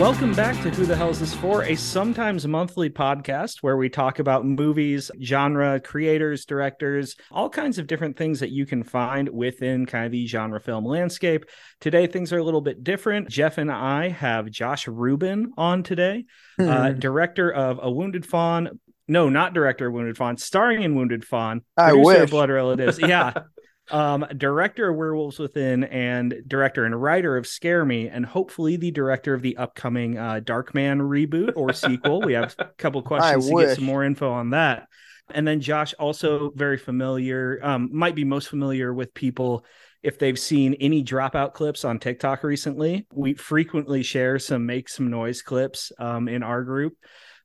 Welcome back to Who the Hell Is This For, a sometimes monthly podcast where we talk about movies, genre, creators, directors, all kinds of different things that you can find within kind of the genre film landscape. Today, things are a little bit different. Jeff and I have Josh Ruben on today, uh, director of A Wounded Fawn. No, not director of Wounded Fawn, starring in Wounded Fawn. I wish. Blood Relatives. Yeah. um, director of Werewolves Within and director and writer of Scare Me, and hopefully the director of the upcoming uh, Darkman reboot or sequel. we have a couple questions to get some more info on that. And then Josh, also very familiar, um, might be most familiar with people if they've seen any dropout clips on TikTok recently. We frequently share some make some noise clips um, in our group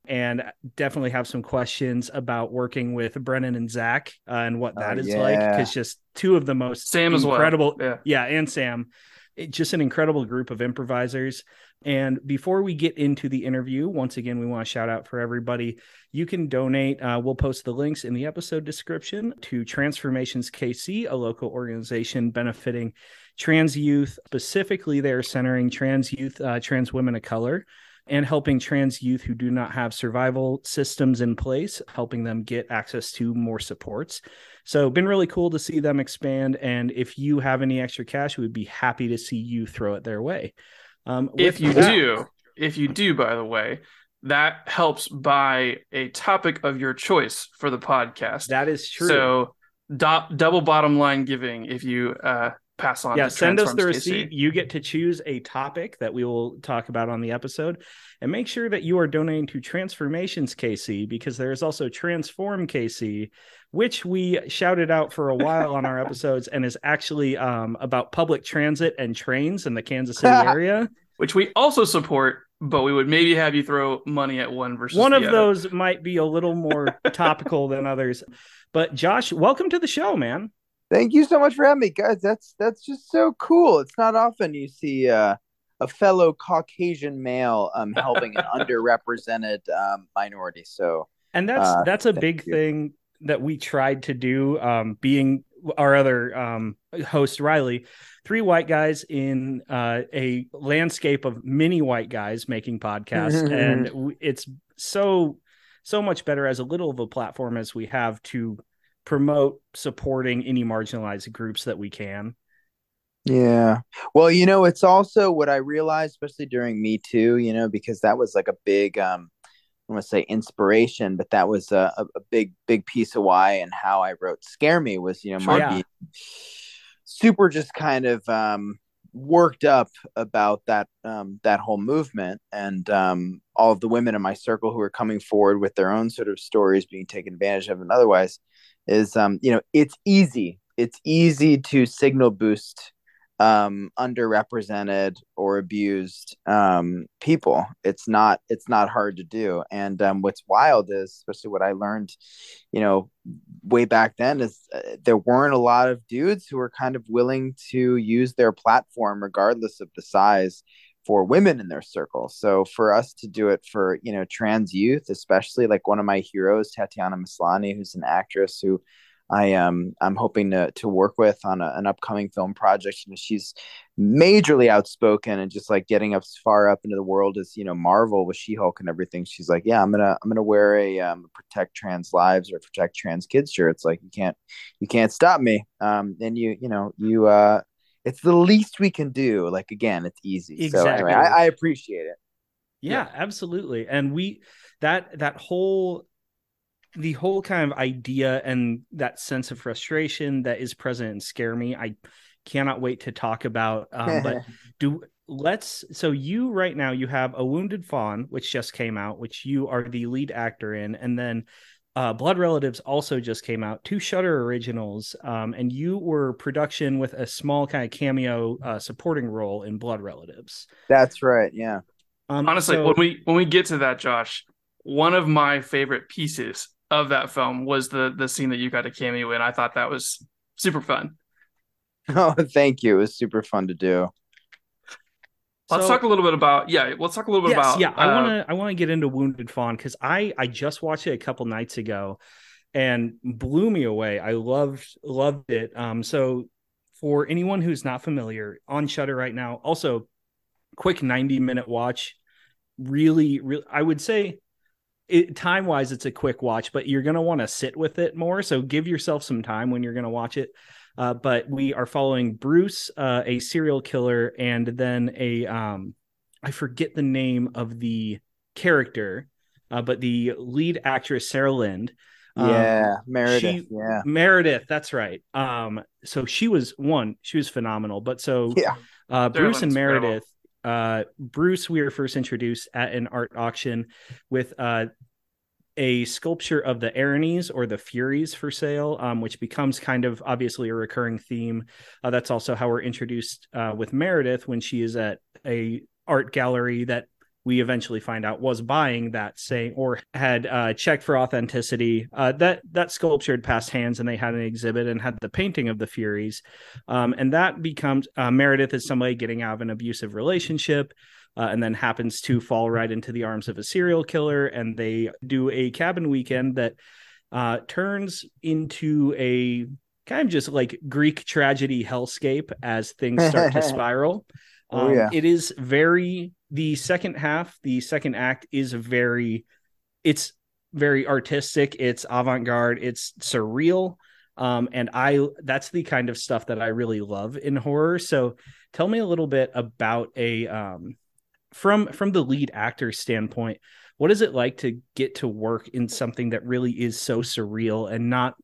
and definitely have some questions about working with Brennan and Zac uh, and what that Oh, is like. yeah. Because just two of the most Sam as well. incredible, Yeah. yeah, and Sam, It- just an incredible group of improvisers. And before we get into the interview, once again, we want to shout out for everybody. You can donate. Uh, we'll post the links in the episode description to Transformations KC, a local organization benefiting trans youth. Specifically, they're centering trans youth, uh, trans women of color and helping trans youth who do not have survival systems in place, helping them get access to more supports. So, been really cool to see them expand. And if you have any extra cash, we would be happy to see you throw it their way. Um, If you that- do, if you do, by the way, that helps buy a topic of your choice for the podcast. that is true. So, do- double bottom line giving if you uh, pass on. yeah, send us the receipt. KC. You get to choose a topic that we will talk about on the episode, and make sure that you are donating to Transformations KC because there is also Transform KC, which we shouted out for a while on our episodes, and is actually um, about public transit and trains in the Kansas City area. which we also support, but we would maybe have you throw money at one versus One of other. those might be a little more topical than others, but Josh, welcome to the show, man. Thank you so much for having me, guys. That's that's just so cool. It's not often you see uh, a fellow Caucasian male um, helping an underrepresented um, minority. So and that's Uh, that's a big you. thing that we tried to do um being our other um host riley three white guys in uh a landscape of many white guys making podcasts and it's so so much better as a little of a platform as we have to promote supporting any marginalized groups that we can yeah, well, you know, it's also what I realized, especially during Me Too. You know, because that was like a big um, I want to say inspiration, but that was a, a, big big piece of why and how I wrote "Scare Me" was you know my Yeah. super just kind of um worked up about that um that whole movement and um all of the women in my circle who are coming forward with their own sort of stories being taken advantage of and otherwise is um you know it's easy. It's easy to signal boost um underrepresented or abused um people. It's not it's not hard to do. And um what's wild is especially what i learned you know way back then is uh, there weren't a lot of dudes who were kind of willing to use their platform regardless of the size for women in their circle so for us to do it for you know trans youth especially like one of my heroes tatiana maslany who's an actress who I um I'm hoping to to work with on a, an upcoming film project. You know, she's majorly outspoken and just like getting up as far up into the world as you know Marvel with She Hulk and everything. She's like, yeah, I'm gonna I'm gonna wear a um, protect trans lives or protect trans kids shirt. It's like you can't you can't stop me. Um, and you you know you uh, it's the least we can do. Like again, it's easy. So anyway, Exactly. I, I appreciate it. yeah, absolutely and we that that whole the whole kind of idea and that sense of frustration that is present in scare me i cannot wait to talk about um, but do let's so you right now you have a wounded fawn which just came out which you are the lead actor in and then uh, blood relatives also just came out two shutter originals um, and you were production with a small kind of cameo uh, supporting role in blood relatives That's right. Yeah. um, Honestly, so- when we when we get to that, Josh, one of my favorite pieces of that film was the the scene that you got a cameo in. I thought that was super fun. Oh, thank you. It was super fun to do. Let's so- talk a little bit about yeah. Let's talk a little bit yes, about yeah. I uh, want to I want to get into Wounded Fawn because I I just watched it a couple nights ago, and blew me away. I loved loved it. Um, so for anyone who's not familiar, on Shutter right now, also quick ninety minute watch. really, really, I would say it time wise, it's a quick watch, but you're going to want to sit with it more. So give yourself some time when you're going to watch it. Uh, but we are following Bruce, uh, a serial killer, and then a um, I forget the name of the character, uh, but the lead actress Sarah Lind. Um, yeah, Meredith. She, yeah, Meredith. That's right. Um, so she was one. She was phenomenal. But so yeah, uh, Bruce and Meredith. Uh, Bruce, we were first introduced at an art auction with uh, a sculpture of the Erinyes or the Furies for sale, um, which becomes kind of obviously a recurring theme. Uh, that's also how we're introduced uh, with Meredith when she is at a art gallery that we eventually find out was buying that same or had uh, checked for authenticity. Uh, that that sculpture had passed hands, and they had an exhibit and had the painting of the Furies, um, and that becomes uh, Meredith is somebody getting out of an abusive relationship uh, and then happens to fall right into the arms of a serial killer. And they do a cabin weekend that uh, turns into a kind of just like Greek tragedy hellscape as things start to spiral. Oh, um, oh, yeah. It is very, the second half, the second act is very, it's very artistic, it's avant garde, it's surreal. Um, and I, that's the kind of stuff that I really love in horror. So tell me a little bit about a, um, from from the lead actor standpoint what is it like to get to work in something that really is so surreal and not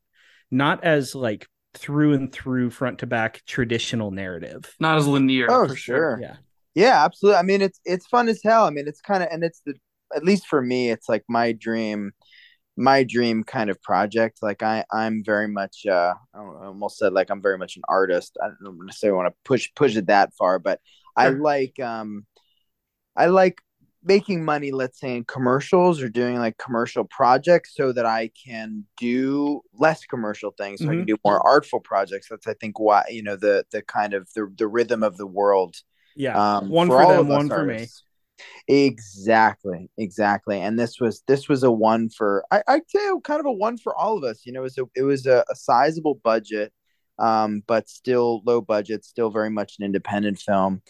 not as like through and through front to back traditional narrative? Not as linear oh for sure. yeah. Yeah absolutely. I mean it's it's fun as hell. I mean it's kind of and it's the at least for me it's like my dream my dream kind of project. Like i i'm very much uh i almost said like i'm very much an artist. I don't necessarily want to push push it that far but sure. i like um I like making money, let's say in commercials or doing like commercial projects so that I can do less commercial things so mm-hmm. I can mm-hmm. do more artful projects. That's I think why you know the the kind of the the rhythm of the world. Yeah. Um, one for, for them, one for me. Exactly, exactly. And this was this was a one for I, I'd say kind of a one for all of us. You know, it was a it was a, a sizable budget, um, but still low budget, still very much an independent film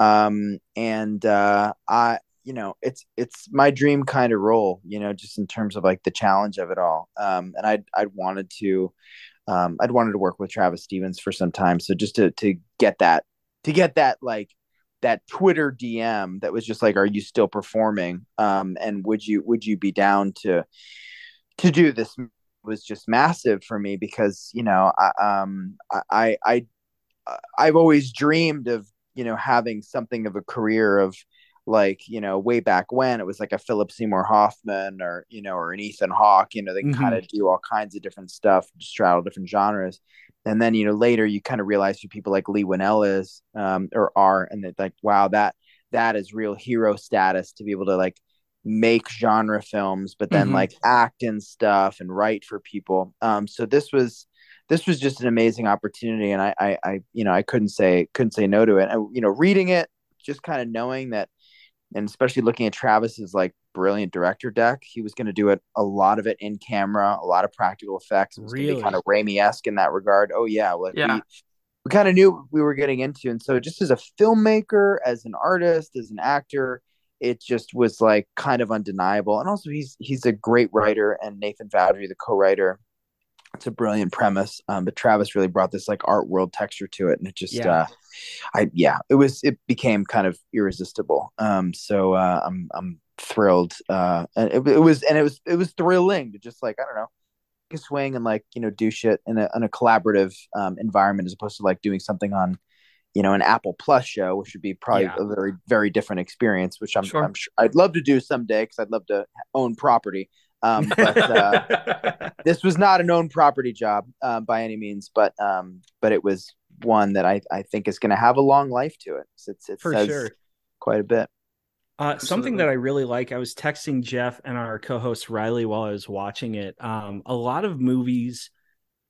um, and uh, I, you know, it's it's my dream kind of role, you know, just in terms of like the challenge of it all. Um, and I'd I'd wanted to, um, I'd wanted to work with Travis Stevens for some time, so just to to get that to get that like that Twitter DM that was just like, "Are you still performing? Um, and would you would you be down to to do this?" Was just massive for me because you know I um I I I've always dreamed of you know having something of a career of like you know way back when it was like a Philip Seymour Hoffman or you know or an Ethan Hawke you know they mm-hmm. kind of do all kinds of different stuff straddle different genres and then you know later you kind of realize who people like lee Whannell is um, or are and that like wow that that is real hero status to be able to like make genre films but then mm-hmm. like act and stuff and write for people um so this was this was just an amazing opportunity and I, I, I you know i couldn't say couldn't say no to it and you know reading it just kind of knowing that and especially looking at travis's like brilliant director deck he was going to do it a lot of it in camera a lot of practical effects it was really? kind of Raimi-esque in that regard oh yeah like yeah. we, we kind of knew we were getting into and so just as a filmmaker as an artist as an actor it just was like kind of undeniable and also he's he's a great writer and nathan Faudree the co-writer it's a brilliant premise um, but travis really brought this like art world texture to it and it just yeah. uh i yeah it was it became kind of irresistible um so uh i'm i'm thrilled uh and it, it was and it was it was thrilling to just like i don't know swing and like you know do shit in a, in a collaborative um, environment as opposed to like doing something on you know an apple plus show which would be probably yeah. a very very different experience which i'm sure, I'm sure i'd love to do someday because i'd love to own property um, but uh, this was not a known property job uh, by any means, but um, but it was one that I, I think is going to have a long life to it. It's, it For says sure. quite a bit. Uh, something that I really like, I was texting Jeff and our co-host Riley while I was watching it. Um, a lot of movies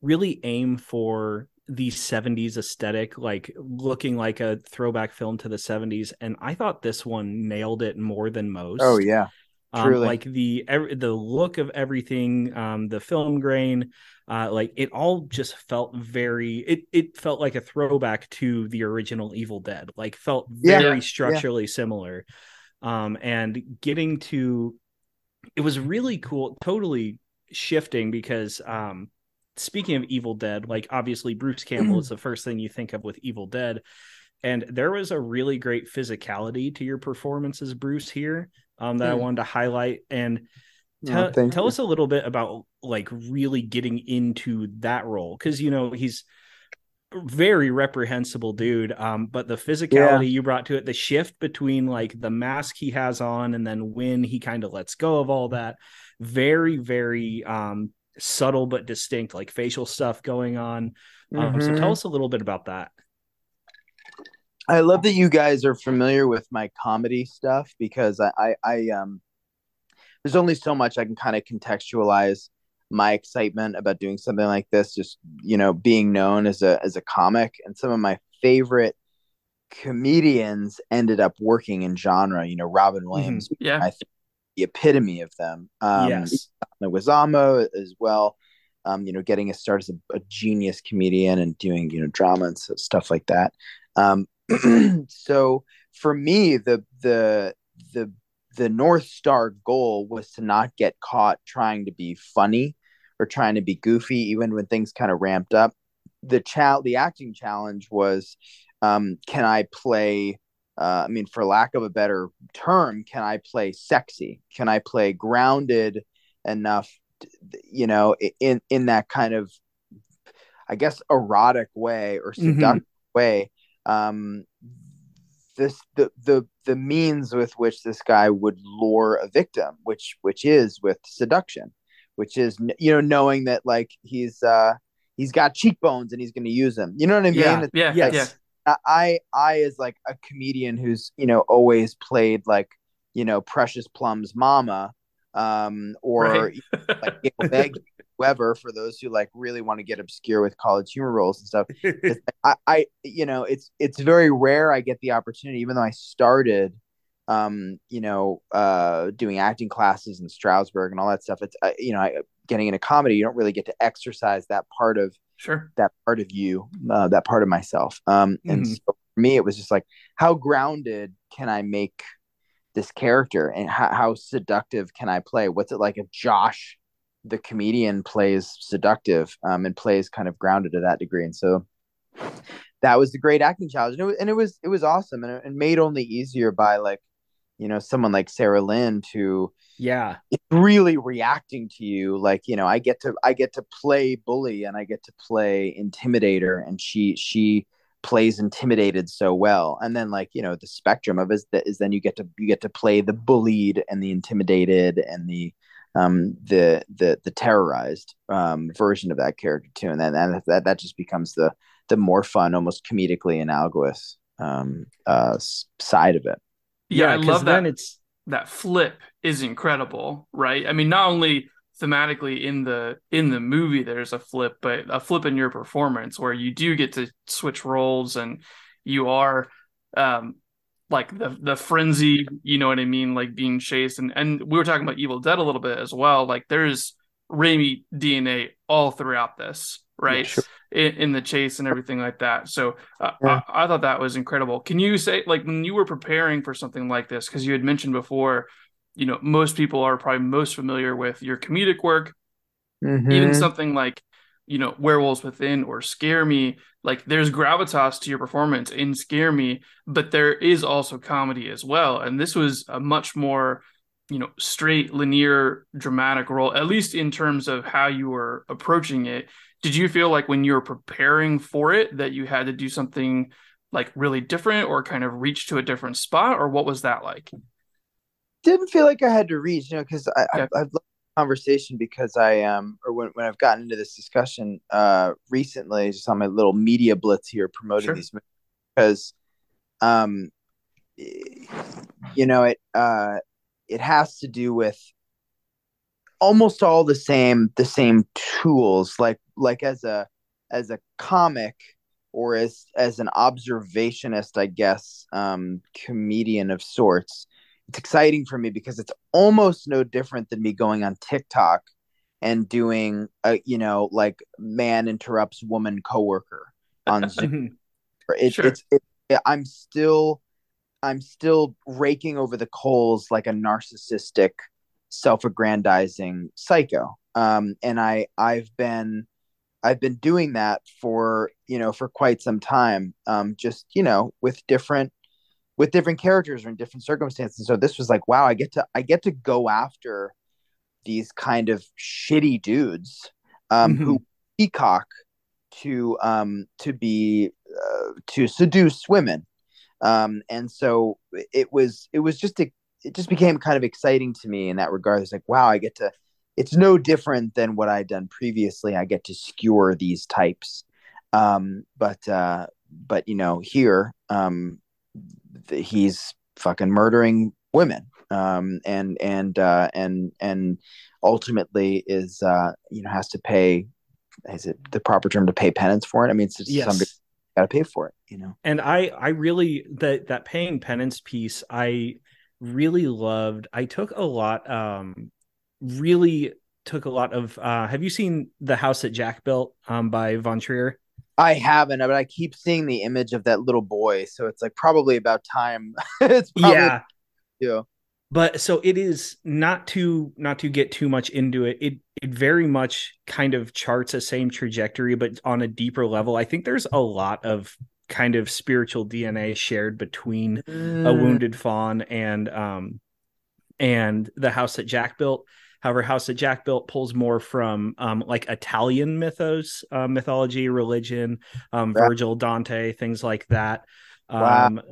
really aim for the 70s aesthetic, like looking like a throwback film to the 70s. And I thought this one nailed it more than most. Oh, yeah. Um, like the every, the look of everything, um, the film grain, uh, like it all just felt very. It it felt like a throwback to the original Evil Dead. Like felt very yeah, structurally yeah. similar. um, and getting to it was really cool, totally shifting because um, speaking of Evil Dead, like obviously Bruce Campbell is the first thing you think of with Evil Dead. And there was a really great physicality to your performance as Bruce here um, that mm. I hmm. wanted to highlight. And tell, oh, tell us a little bit about like really getting into that role because you know he's very reprehensible dude um but the physicality yeah. you brought to it the shift between like the mask he has on and then when he kind of lets go of all that very very um subtle but distinct like facial stuff going on um, mm-hmm. so tell mm-hmm. us a little bit about that i love that you guys are familiar with my comedy stuff because i i, I um there's only so much i can kind of contextualize my excitement about doing something like this just you know being known as a as a comic and some of my favorite comedians ended up working in genre you know robin mm-hmm. williams mm-hmm. yeah i think the epitome of them um yes. Leguizamo as well um you know getting a start as a, a, genius comedian and doing you know drama and stuff like that um so for me the the the the north star goal was to not get caught trying to be funny or trying to be goofy, even when things kind of ramped up. The child, the acting challenge was, um, can I play? Uh, I mean, for lack of a better term, can I play sexy? Can I play grounded enough? You know, in in that kind of, I guess, erotic way or mm-hmm. seductive mm-hmm. way. Um, this the the the means with which this guy would lure a victim, which which is with seduction which is you know knowing that like he's uh he's got cheekbones and he's going to use them. You know what I mean? Yeah, yeah, yes. yeah. I I as like a comedian who's you know always played like you know Precious Plum's mama, um, or right. like Gail whoever for those who like really want to get obscure with college humor roles and stuff. I, I you know it's it's very rare I get the opportunity, even though I started um, you know, uh, doing acting classes in Stroudsburg and all that stuff. It's, uh, you know, I, getting into comedy, you don't really get to exercise that part of sure that part of you, uh, that part of myself. Um, and mm-hmm. so for me, it was just like, how grounded can I make this character, and how, how seductive can I play? What's it like if Josh, the comedian, plays seductive um, and plays kind of grounded to that degree? And so that was the great acting challenge, and it was, and it was, it was awesome, and, and made only easier by like you know someone like sarah lind to yeah. really reacting to you. Like you know i get to i get to play bully and i get to play intimidator and she she plays intimidated so well. And then like you know the spectrum of is that is then you get to you get to play the bullied and the intimidated and the um the the the terrorized um version of that character too and then and that that just becomes the the more fun almost comedically analogous um uh side of it yeah, yeah I love that. It's that flip is incredible, right? I mean, not only thematically in the in the movie there's a flip, but a flip in your performance where you do get to switch roles and you are um like the the frenzy, you know what I mean, like being chased and and we were talking about Evil Dead a little bit as well. Like there's Raimi DNA all throughout this, right? Yeah, sure in, in, the chase and everything like that. So uh, yeah. I, I, thought that was incredible. Can you say, like, when you were preparing for something like this, because you had mentioned before, you know, most people are probably most familiar with your comedic work, mm-hmm. even something like, you know, Werewolves Within or Scare Me. Like, there's gravitas to your performance in Scare Me, but there is also comedy as well. And this was a much more you know straight linear dramatic role at least in terms of how you were approaching it did you feel like when you were preparing for it that you had to do something like really different or kind of reach to a different spot or what was that like didn't feel like i had to reach you know because i okay. I, loved conversation because i um or when, when i've gotten into this discussion uh recently just on my little media blitz here promoting sure. these because um you know it uh it has to do with almost all the same the same tools like like as a as a comic or as as an observationist i guess um comedian of sorts it's exciting for me because it's almost no different than me going on tiktok and doing a you know like man interrupts woman coworker on zoom it, sure. it's it, i'm still I'm still raking over the coals like a narcissistic, self-aggrandizing psycho. Um, and I I've been I've been doing that for you know for quite some time. Um, just you know with different with different characters or in different circumstances. So this was like, wow, I get to I get to go after these kind of shitty dudes um, mm-hmm. who peacock to um, to be uh, to seduce women um, and so it was it was just a, it just became kind of exciting to me in that regard it's like wow i get to it's no different than what i'd done previously i get to skewer these types um, but uh, but you know here um, he's fucking murdering women um, and and uh, and and ultimately is uh, you know has to pay is it the proper term to pay penance for it? I mean it's just yes. somebody got to pay for it you know? And i i really that that paying penance piece i really loved. I took a lot um really took a lot of uh have you seen the house that jack built um by von trier I haven't, but I keep seeing the image of that little boy, so it's like probably about time. it's probably, yeah, yeah but so it is not to not to get too much into it it it very much kind of charts a same trajectory but on a deeper level i think there's a lot of kind of spiritual dna shared between mm. a wounded fawn and um and the house that jack built however house that jack built pulls more from um like italian mythos uh, mythology religion um virgil dante things like that wow.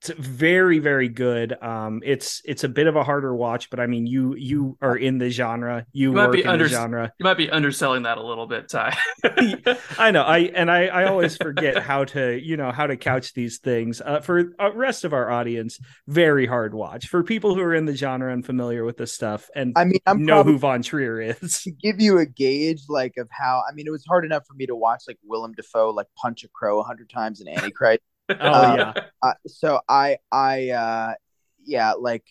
It's very very good. Um it's it's a bit of a harder watch but i mean you you are in the genre. You, you might be under genre. you might be underselling that a little bit ty. I know. I and i i always forget how to you know how to couch these things. Uh, for the rest of our audience very hard watch. For people who are in the genre and familiar with this stuff and i mean i know who von trier is. to give you a gauge like of how i mean it was hard enough for me to watch like willem dafoe like punch a crow a hundred times in antichrist oh uh, yeah. Uh, so I I uh yeah like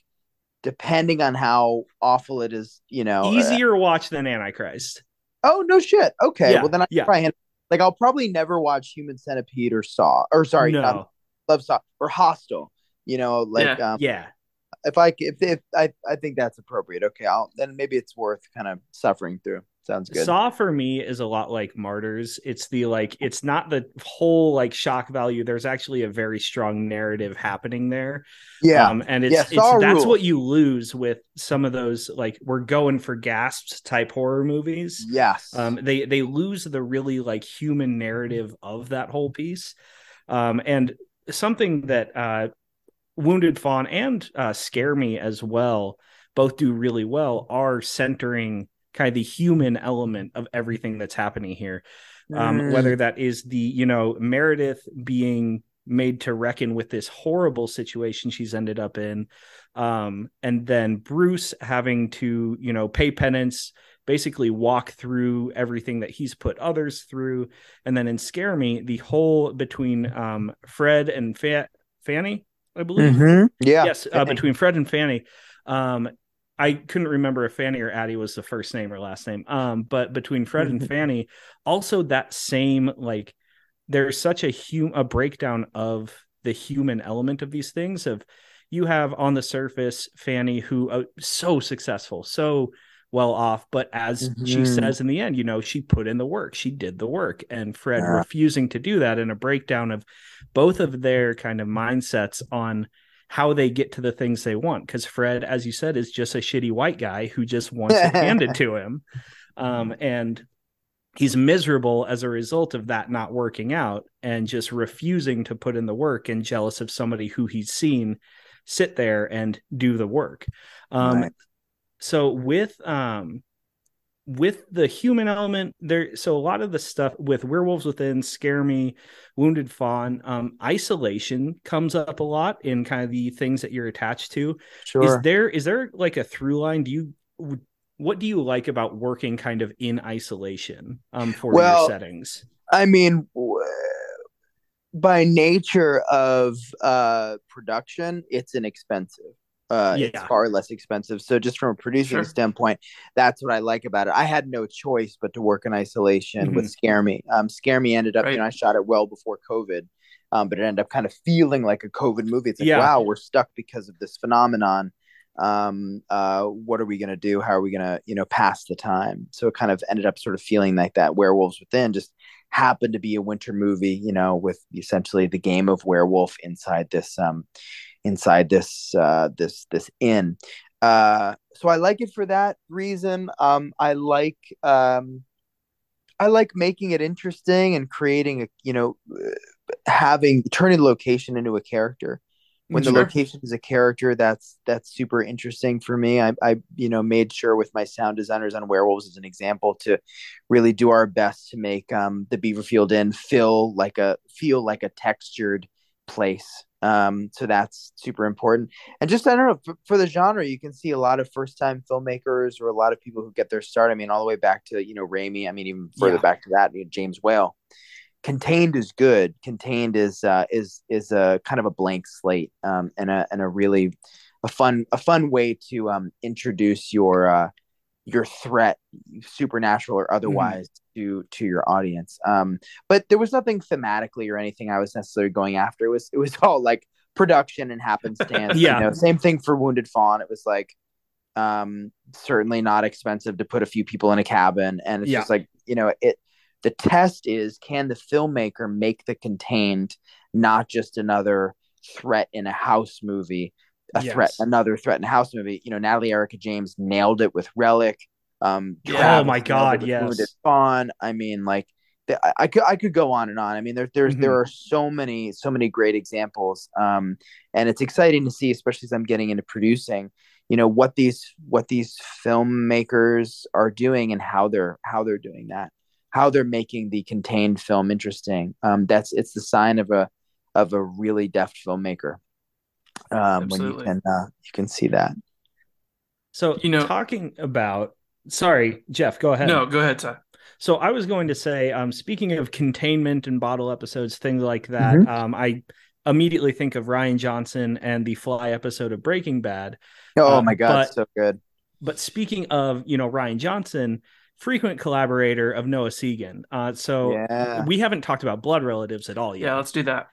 depending on how awful it is, you know, uh, easier uh, watch than Antichrist. Oh no shit. Okay, yeah, well then I yeah. probably like I'll probably never watch Human Centipede or Saw or sorry, no. um, Love Saw or Hostel. You know, like yeah. Um, yeah. If I if if I I think that's appropriate. Okay, I'll then maybe it's worth kind of suffering through. Sounds good. Saw for me is a lot like Martyrs. It's the like it's not the whole like shock value. There's actually a very strong narrative happening there. Yeah. Um, and it's, yeah, it's that's what you lose with some of those like we're going for gasps type horror movies. Yes. Um, they they lose the really like human narrative of that whole piece. Um, and something that uh Wounded Fawn and uh, Scare Me as well both do really well are centering kind of the human element of everything that's happening here. Um, mm. Whether that is the, you know, Meredith being made to reckon with this horrible situation she's ended up in. Um, and then Bruce having to, you know, pay penance, basically walk through everything that he's put others through. And then in Scare Me, the whole between um, Fred and Fa- Fanny, I believe. Mm-hmm. Yeah. Yes, uh, between Fred and Fanny. Um, I couldn't remember if Fanny or Addie was the first name or last name. Um, but between Fred and Fanny, also that same like there's such a hum a breakdown of the human element of these things. Of you have on the surface Fanny who uh, so successful, so well off, but as mm-hmm. she says in the end, you know, she put in the work, she did the work, and Fred yeah. refusing to do that, in a breakdown of both of their kind of mindsets on how they get to the things they want. Because Fred, as you said, is just a shitty white guy who just wants it handed to him. Um, and he's miserable as a result of that not working out and just refusing to put in the work and jealous of somebody who he's seen sit there and do the work. Um, right. So with um, with the human element there so a lot of the stuff with werewolves within scare me wounded fawn um isolation comes up a lot in kind of the things that you're attached to. Sure. is there is there like a through line? Do you what do you like about working kind of in isolation um for well, your settings? I mean by nature of uh production it's inexpensive uh yeah. it's far less expensive so just from a producing sure. standpoint that's what i like about it i had no choice but to work in isolation mm-hmm. with scare me um scare me ended up right. you know i shot it well before covid um, but it ended up kind of feeling like a COVID movie. It's like, yeah. wow, we're stuck because of this phenomenon. Um, uh, what are we going to do? How are we going to, you know, pass the time? So it kind of ended up sort of feeling like that. Werewolves Within just happened to be a winter movie, you know, with essentially the game of werewolf inside this, um, inside this, uh, this, this inn. Uh, so I like it for that reason. Um, I like, um, I like making it interesting and creating a, you know, having turning the location into a character. When sure. the location is a character, that's that's super interesting for me. I, I, you know, made sure with my sound designers on Werewolves as an example to really do our best to make um, the Beaverfield Inn feel like a feel like a textured place um, so that's super important. And just I don't know for, for, the genre, you can see a lot of first time filmmakers or a lot of people who get their start. I mean, all the way back to you know Raimi. I mean, even further yeah. back to that, you know, James Whale. Contained is good. Contained is uh, is is a kind of a blank slate um, and a and a really a fun a fun way to um, introduce your uh, your threat, supernatural or mm-hmm. otherwise. To to your audience. Um, but there was nothing thematically or anything I was necessarily going after. It was it was all like production and happenstance. yeah. You know, same thing for Wounded Fawn. It was like um certainly not expensive to put a few people in a cabin and it's yeah. just like you know it the test is can the filmmaker make the contained not just another threat in a house movie a yes. threat, another threat in a house movie. You know, Natalie Erica James nailed it with Relic. Um, yeah. oh my god, yes. Fawn. I mean, like I, I, could I could go on and on. I mean, there there's mm-hmm. there are so many so many great examples. Um, and it's exciting to see, especially as I'm getting into producing. You know what these what these filmmakers are doing and how they're how they're doing that, how they're making the contained film interesting. Um, that's it's the sign of a of a really deft filmmaker um, when you can uh, you can see that. So you know, talking about sorry, Jeff, go ahead. No, go ahead, Ty. So I was going to say, um, speaking of containment and bottle episodes, things like that, mm-hmm. um, I immediately think of Rian Johnson and the Fly episode of Breaking Bad. Oh um, my god, but, so good. But speaking of, you know, Rian Johnson, frequent collaborator of Noah Segan. Uh, so yeah. we haven't talked about blood relatives at all yet. Yeah, let's do that.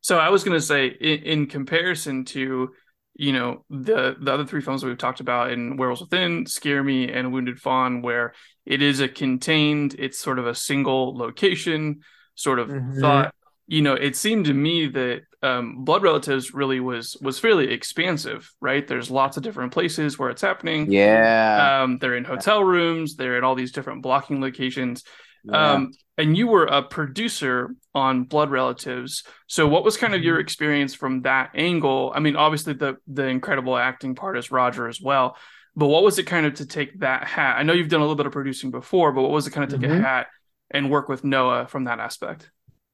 So I was going to say, in, in, comparison to, you know, the the other three films we've talked about in Werewolves Within, Scare Me, and Wounded Fawn, where it is a contained, it's sort of a single location sort of mm-hmm. thought. You know, it seemed to me that um, Blood Relatives really was was fairly expansive, right? There's lots of different places where it's happening. Yeah, um, they're in hotel rooms. They're at all these different blocking locations. Yeah. Um, and you were a producer on Blood Relatives. So, what was kind of your mm-hmm. experience from that angle? I mean, obviously the the incredible acting part is Roger as well, but what was it kind of to take that hat? I know you've done a little bit of producing before, but what was it kind of to take mm-hmm. a hat and work with Noah from that aspect?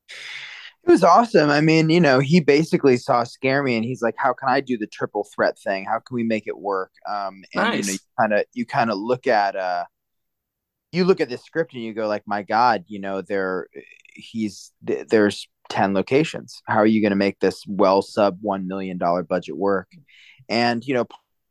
It was awesome. I mean, you know, he basically saw Scare Me and he's like, "How can I do the triple threat thing? How can we make it work?" Um, and nice. you know, kind of you kind of look at uh you look at the script and you go like my god you know there he's there's 10 locations. How are you going to make this well sub 1 million dollar budget work? And you know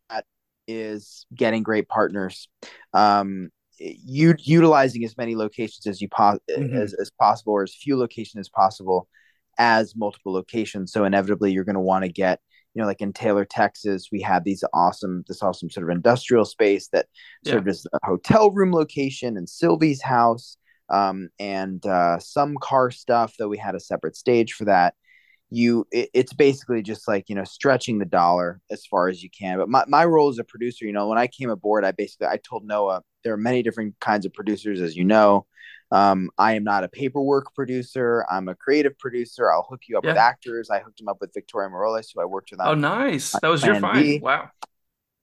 that is getting great partners. Um you utilizing as many locations as you po- mm-hmm. as, as possible or as few locations as possible as multiple locations. So inevitably you're going to want to get you know, like in Taylor, Texas, we had these awesome, this awesome sort of industrial space that yeah. served as a hotel room location and Sylvie's house, um, and uh, some car stuff. Though we had a separate stage for that. You, it, it's basically just like you know stretching the dollar as far as you can. But my my role as a producer, you know, when I came aboard, I basically I told Noah there are many different kinds of producers, as you know. Um, I am not a paperwork producer. I'm a creative producer. I'll hook you up yeah. with actors. I hooked him up with Victoria Morales, who I worked with. On, oh, nice! That was your find. Wow.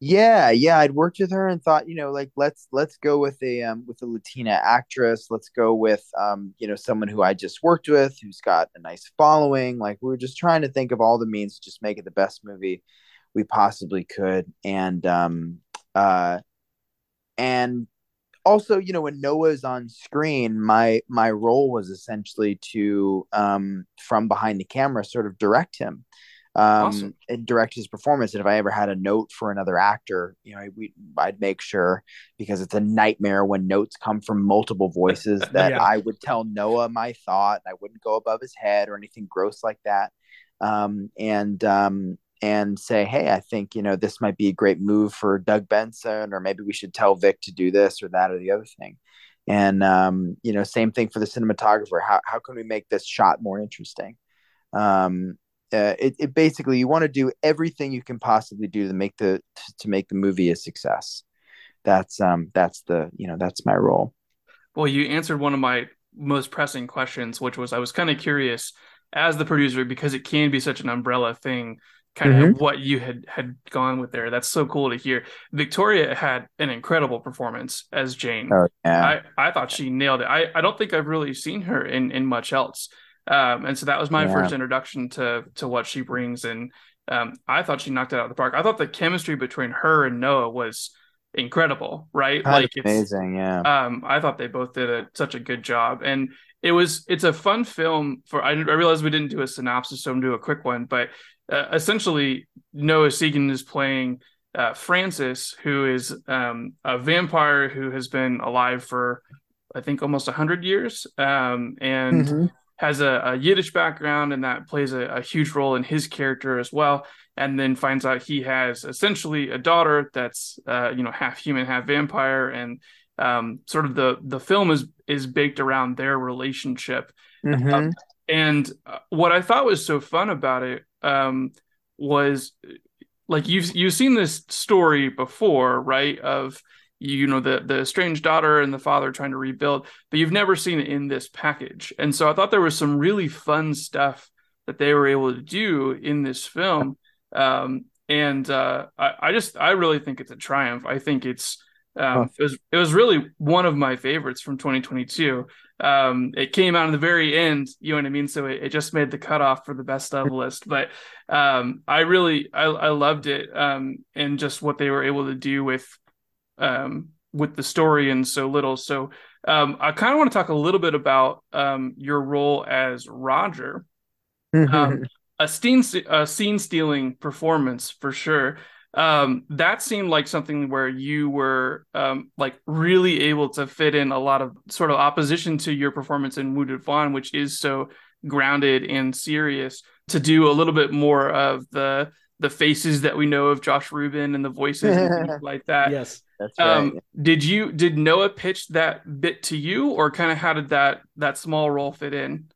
Yeah, yeah. I'd worked with her and thought, you know, like let's let's go with a um, with a Latina actress. Let's go with um, you know, someone who I just worked with, who's got a nice following. Like we were just trying to think of all the means to just make it the best movie we possibly could. And um, uh, and also you know when noah's on screen my my role was essentially to um from behind the camera sort of direct him um, awesome. and direct his performance. And if I ever had a note for another actor, you know, we, I'd make sure because it's a nightmare when notes come from multiple voices that yeah. I would tell Noah my thought. I wouldn't go above his head or anything gross like that. Um, and um, and say, hey, I think you know this might be a great move for Doug Benson, or maybe we should tell Vic to do this or that or the other thing. And um, you know, same thing for the cinematographer. How how can we make this shot more interesting? Um, uh, it, it basically you want to do everything you can possibly do to make the to make the movie a success. That's um that's the you know that's my role. Well, you answered one of my most pressing questions, which was I was kind of curious as the producer because it can be such an umbrella thing kind mm-hmm. of what you had had gone with there. That's so cool to hear. Victoria had an incredible performance as Jane. Oh, yeah. I, I thought she nailed it. I, I don't think I've really seen her in in much else. Um, and so that was my yeah. first introduction to to what she brings. And um, I thought she knocked it out of the park. I thought the chemistry between her and Noah was incredible, right? That's like amazing, yeah. Um, I thought they both did a, such a good job, and it was it's a fun film. For I, I realized we didn't do a synopsis, so I'm gonna do a quick one. But uh, essentially, Noah Segan is playing uh, Francis, who is um, a vampire who has been alive for I think almost hundred years, um, and mm-hmm has a, a, Yiddish background, and that plays a, a, huge role in his character as well. And then finds out he has essentially a daughter that's uh, you know half human, half vampire, and um, sort of the the film is is baked around their relationship. Mm-hmm. Um, and uh, what I thought was so fun about it um, was like you've you've seen this story before, right? Of you know the the estranged daughter and the father trying to rebuild but you've never seen it in this package. And so i thought there was some really fun stuff that they were able to do in this film. Um, and uh, I, I, just i really think it's a triumph. I think it's um, it was it was really one of my favorites from 2022 um, it came out in the very end you know what i mean so it, it just made the cutoff for the best of list but um, i really I, I loved it um, and just what they were able to do with um, with the story and so little. So um, I kind of want to talk a little bit about um, your role as Roger. Um, a scene a scene stealing performance for sure. Um, that seemed like something where you were um, like really able to fit in a lot of sort of opposition to your performance in Wounded Fawn, which is so grounded and serious. To do a little bit more of the the faces that we know of Josh Ruben and the voices and like that. Yes. That's right. Um, did you did Noah pitch that bit to you, or kind of how did that that small role fit in?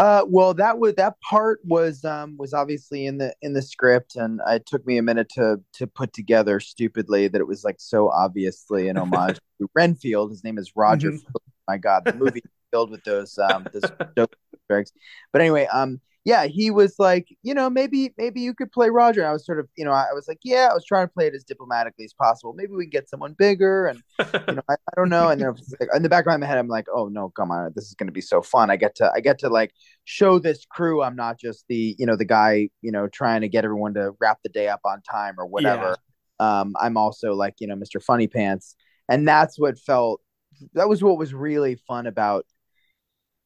Uh, well, that was that part was um, was obviously in the in the script, and it took me a minute to to put together stupidly that it was like so obviously an homage to Renfield. His name is Roger. Mm-hmm. My God, the movie filled with those um, those dregs. But anyway, um, yeah, he was like, you know, maybe maybe you could play Roger. And I was sort of, you know, I was like, yeah, I was trying to play it as diplomatically as possible. Maybe we can get someone bigger, and you know, I, I don't know. And then like, in the back of my head, I'm like, oh no, come on, this is going to be so fun. I get to I get to like show this crew I'm not just the you know the guy you know trying to get everyone to wrap the day up on time or whatever. Yeah. Um, I'm also like you know Mr. Funny Pants, and that's what felt. That was what was really fun about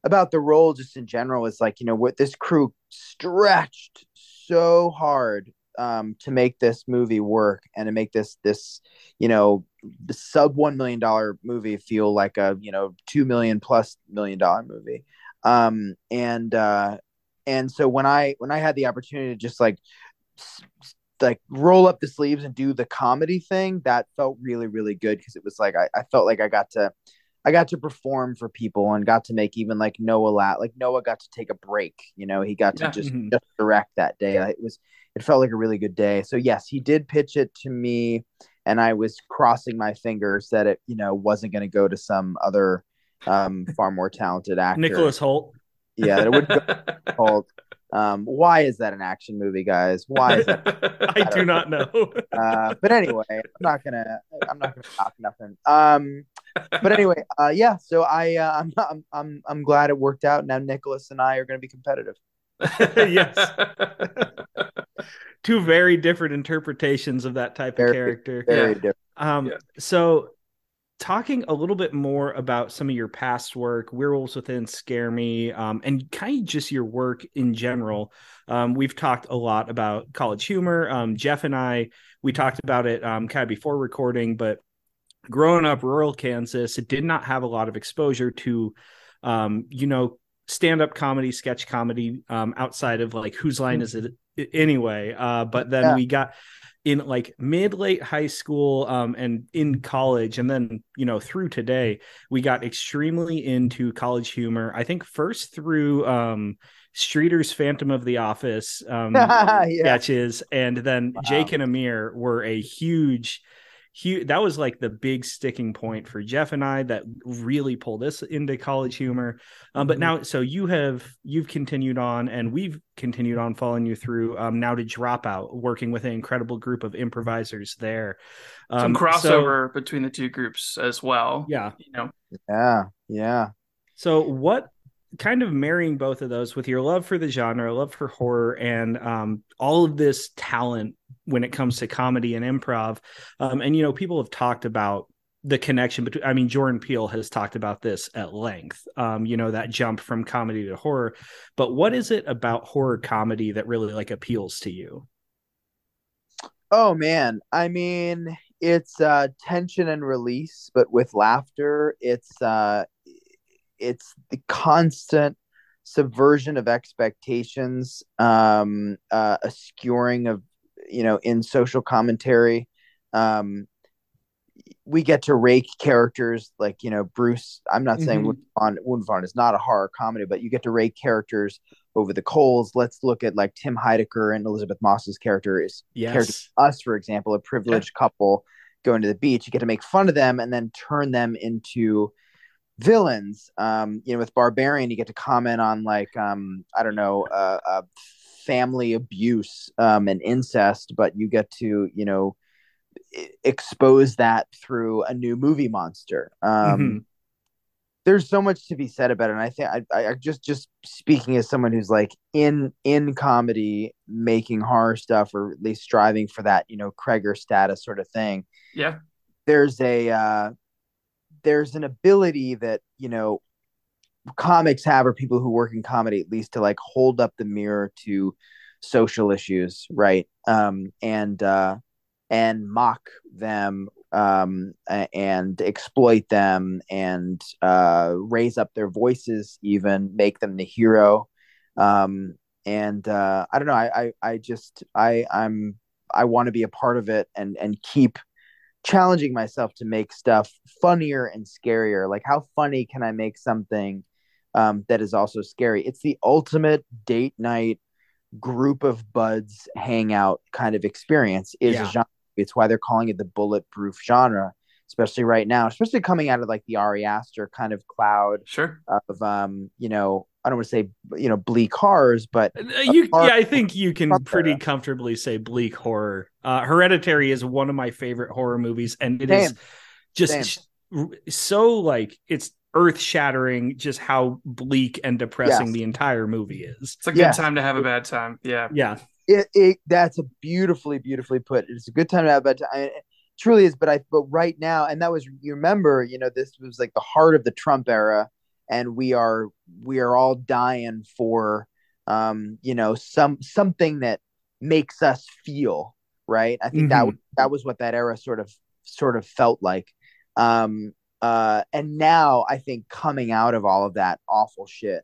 about the role just in general is like you know what this crew stretched so hard um, to make this movie work and to make this this you know the sub one million dollar movie feel like a you know two million plus million dollar movie. Um, and uh, and so when I when I had the opportunity to just like like roll up the sleeves and do the comedy thing that felt really really good because it was like I, I felt like I got to I got to perform for people and got to make even like Noah laugh. Like Noah got to take a break. You know, he got to yeah. just, mm-hmm. just direct that day. It was it felt like a really good day. So yes, he did pitch it to me, and I was crossing my fingers that it you know wasn't going to go to some other um, far more talented actor, Nicholas Hoult. Yeah, it would go Hoult. Um, why is that an action movie, guys? Why is that? I, I do not know. uh, but anyway, I'm not gonna. I'm not gonna talk nothing. Um, but anyway, uh, yeah. So I, uh, I'm, I'm, I'm, I'm glad it worked out. Now Nicholas and I are going to be competitive. yes. Two very different interpretations of that type very, of character. Very yeah. different. Um, yeah. so talking a little bit more about some of your past work, Werewolves Within, Scare Me, um, and kind of just your work in general. Um, we've talked a lot about college humor. Um, Jeff and I, we talked about it um, kind of before recording, but growing up rural Kansas, it did not have a lot of exposure to, um, you know, stand up comedy, sketch comedy um, outside of like whose line is it anyway. Uh, but then yeah. we got in like mid late high school um, and in college and then you know through today we got extremely into college humor i think first through um streeter's phantom of the office um yeah. sketches and then wow. jake and amir were a huge huge that was like the big sticking point for jeff and i that really pulled us into college humor. Um, but mm-hmm. now so you have you've continued on and we've continued on following you through um, now to dropout working with an incredible group of improvisers there. Um, some crossover so, between the two groups as well yeah. you know? Yeah yeah. So what kind of marrying both of those with your love for the genre, love for horror, and um, all of this talent when it comes to comedy and improv. Um, and you know, people have talked about the connection between. I mean, Jordan Peele has talked about this at length. Um, you know, that jump from comedy to horror. But what is it about horror comedy that really like appeals to you? Oh man, I mean, it's uh, tension and release, but with laughter. It's uh, it's the constant subversion of expectations, um, uh, a skewering of you know in social commentary um we get to rake characters like you know Bruce. I'm not saying mm-hmm. Wound is not a horror comedy, but you get to rake characters over the coals. Let's look at like Tim Heidecker and Elisabeth Moss's character is yes. character us, for example, a privileged yeah. couple going to the beach. You get to make fun of them and then turn them into villains. Um, you know, with Barbarian, you get to comment on like um, I don't know, uh, uh family abuse um, and incest, but you get to you know expose that through a new movie monster. Um, mm-hmm. There's so much to be said about it, and I think I, I just just speaking as someone who's like in in comedy, making horror stuff, or at least striving for that, you know, Krueger status sort of thing. Yeah, there's a uh, there's an ability that you know comics have or people who work in comedy at least to like hold up the mirror to social issues right? Um and uh and mock them um and exploit them and uh raise up their voices even make them the hero. Um and uh i don't know i i, I just i i'm i want to be a part of it and and keep challenging myself to make stuff funnier and scarier like how funny can i make something um, that is also scary. It's the ultimate date night group of buds hangout kind of experience. Is yeah. a genre. It's why they're calling it the bulletproof genre, especially right now, especially coming out of like the Ari Aster kind of cloud. Sure. Of um, you know, I don't want to say you know bleak horrors, but uh, you, horror- yeah, I think you can pretty comfortably say bleak horror. Uh, Hereditary is one of my favorite horror movies, and it Same. is just Same. so like it's earth shattering just how bleak and depressing yes. the entire movie is. It's a good yes. time to have a bad time. Yeah. Yeah. It, it, that's a beautifully, beautifully put. It's a good time to have a bad time. it truly is, but I but right now, and that was you remember, you know, this was like the heart of the Trump era, and we are we are all dying for um, you know, some something that makes us feel, right? I think mm-hmm. that that was what that era sort of sort of felt like. Um, uh, and now I think coming out of all of that awful shit,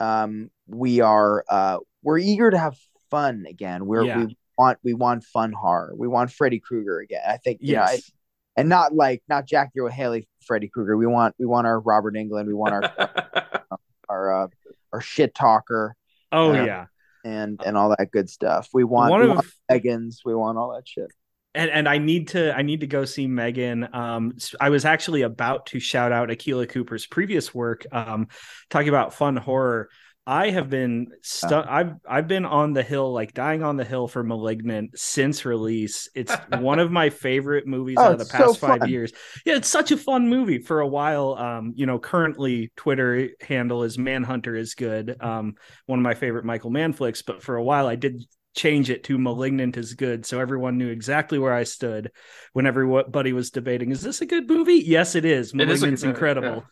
um, we are uh, we're eager to have fun again. We're yeah. we want we want fun horror. We want Freddy Krueger again. I think yes. Know, I, and not like not Jackie Earle Haley Freddy Krueger. We want we want our Robert Englund. We want our our our, uh, our shit talker. Oh uh, yeah, and and all that good stuff. We want one we of want Megans. We want all that shit and and I need to I need to go see Megan. Um, I was actually about to shout out Akela Cooper's previous work, um, talking about fun horror. I have been stu- I've I've been on the hill, like dying on the hill for Malignant since release. It's one of my favorite movies oh, of the past so five years. Yeah, it's such a fun movie. For a while, um, you know, currently Twitter handle is Manhunter is good. Um, one of my favorite Michael Mann flicks, but for a while I did change it to malignant is good so everyone knew exactly where i stood when everybody was debating is this a good movie yes it is malignant's it is incredible.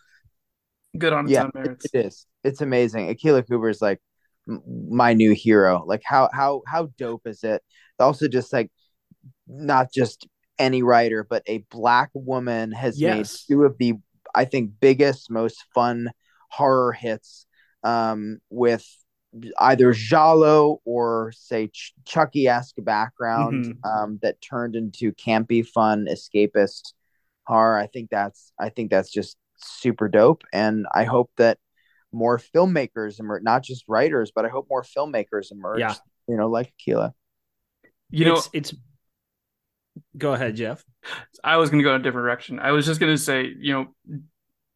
Good on yeah it, it is it's amazing akela cooper is like my new hero like how how how dope is it also just like not just any writer but a black woman has yes. made two of the i think biggest most fun horror hits um, with either giallo or say Ch- Chucky-esque background mm-hmm. um, that turned into campy, fun, escapist horror. I think that's I think that's just super dope, and I hope that more filmmakers emerge, not just writers, but I hope more filmmakers emerge. Yeah. you know, like Akela. You know, it's, it's go ahead, Jeff. I was going to go in a different direction. I was just going to say, you know,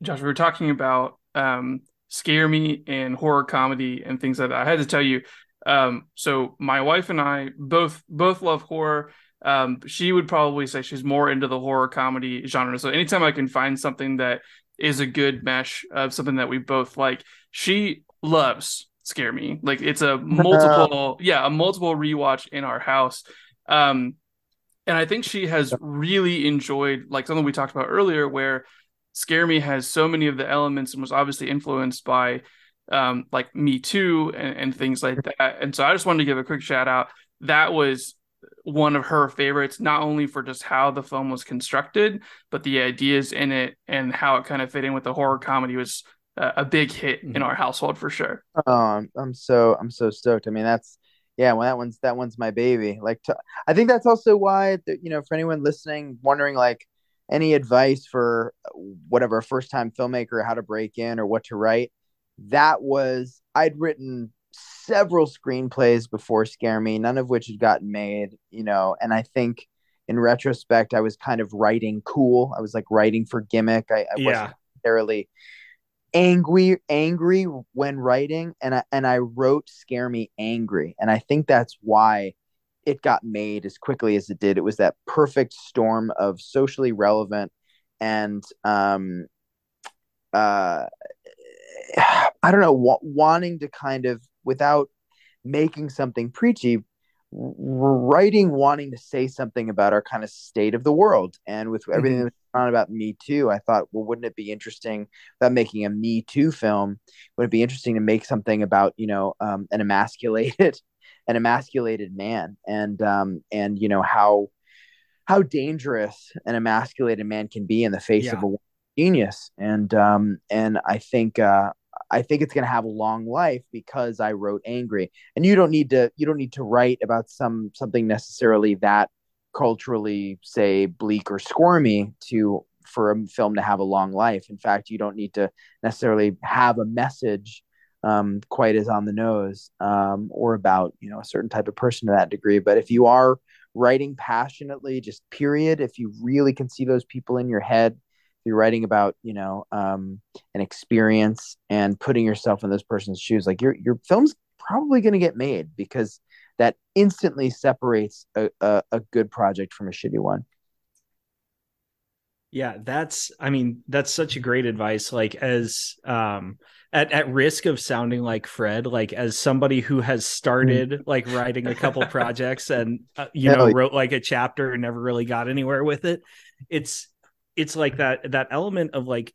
Josh, we were talking about um, scare me and horror comedy and things like that. I had to tell you. Um, so my wife and I both both love horror. Um, she would probably say she's more into the horror comedy genre. So anytime I can find something that is a good mesh of something that we both like, she loves scare me. Like it's a multiple, yeah, a multiple rewatch in our house. Um, and I think she has really enjoyed like something we talked about earlier, where Scare Me has so many of the elements and was obviously influenced by um, like Me Too and, and things like that. And so I just wanted to give a quick shout out. That was one of her favorites, not only for just how the film was constructed, but the ideas in it and how it kind of fit in with the horror comedy was a, a big hit in mm-hmm. our household for sure. Oh, I'm, I'm so I'm so stoked. I mean, that's yeah, well, that one's that one's my baby. Like, to, I think that's also why you know, for anyone listening, wondering like, any advice for whatever first time filmmaker how to break in or what to write that was i'd written several screenplays before scare me none of which had gotten made you know and i think in retrospect i was kind of writing cool i was like writing for gimmick i, I yeah. wasn't necessarily angry angry when writing and I, and I wrote scare me angry and i think that's why it got made as quickly as it did. It was that perfect storm of socially relevant and um uh I don't know wa- wanting to kind of without making something preachy writing wanting to say something about our kind of state of the world and with everything mm-hmm. that's on about me too i thought well wouldn't it be interesting about making a me too film would it be interesting to make something about you know um, an emasculated an emasculated man and um and you know how how dangerous an emasculated man can be in the face yeah. of a genius and um and i think uh I think it's going to have a long life because I wrote angry. And you don't need to you don't need to write about some something necessarily that culturally say bleak or squirmy to for a film to have a long life. In fact, you don't need to necessarily have a message um, quite as on the nose um, or about you know a certain type of person to that degree. But if you are writing passionately, just period, if you really can see those people in your head, you're writing about you know um, an experience and putting yourself in those person's shoes, like your your film's probably going to get made because that instantly separates a, a, a good project from a shitty one. Yeah, that's I mean, that's such a great advice. Like as um at, at risk of sounding like Fred, like as somebody who has started mm. like writing a couple projects and uh, you know wrote like a chapter and never really got anywhere with it, it's it's like that that element of like